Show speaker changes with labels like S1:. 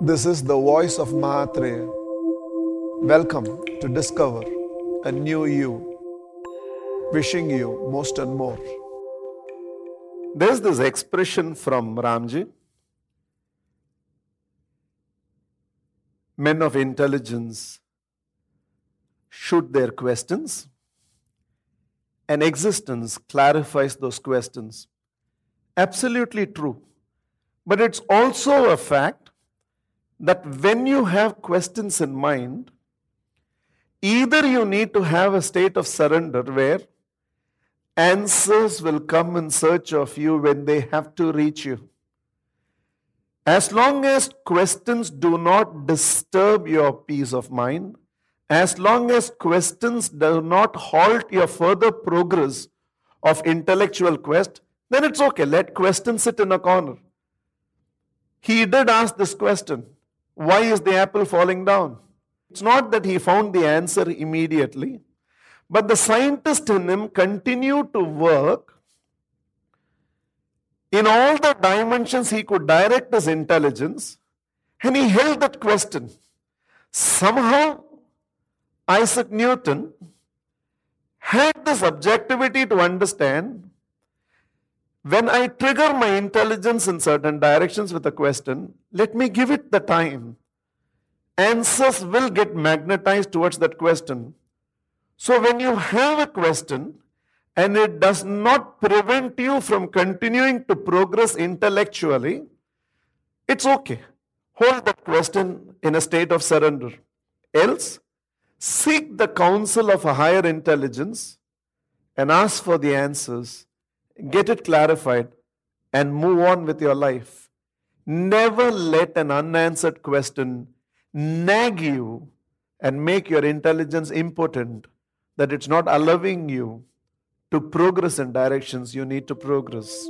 S1: This is the voice of Mahatria. Welcome to discover a new you. Wishing you most and more.
S2: There's this expression from Ramji. Men of intelligence shoot their questions, and existence clarifies those questions. Absolutely true. But it's also a fact that when you have questions in mind, either you need to have a state of surrender where answers will come in search of you when they have to reach you. As long as questions do not disturb your peace of mind, as long as questions do not halt your further progress of intellectual quest, then it's okay. Let questions sit in a corner. He did ask this question why is the apple falling down? It's not that he found the answer immediately, but the scientist in him continued to work in all the dimensions he could direct his intelligence, and he held that question. Somehow, Isaac Newton had this objectivity to understand when I trigger my intelligence in certain directions with a question, let me give it the time. Answers will get magnetized towards that question. So when you have a question and it does not prevent you from continuing to progress intellectually, it's okay. Hold that question in a state of surrender. Else, seek the counsel of a higher intelligence and ask for the answers get it clarified, and move on with your life. Never let an unanswered question nag you and make your intelligence impotent, that it's not allowing you to progress in directions you need to progress.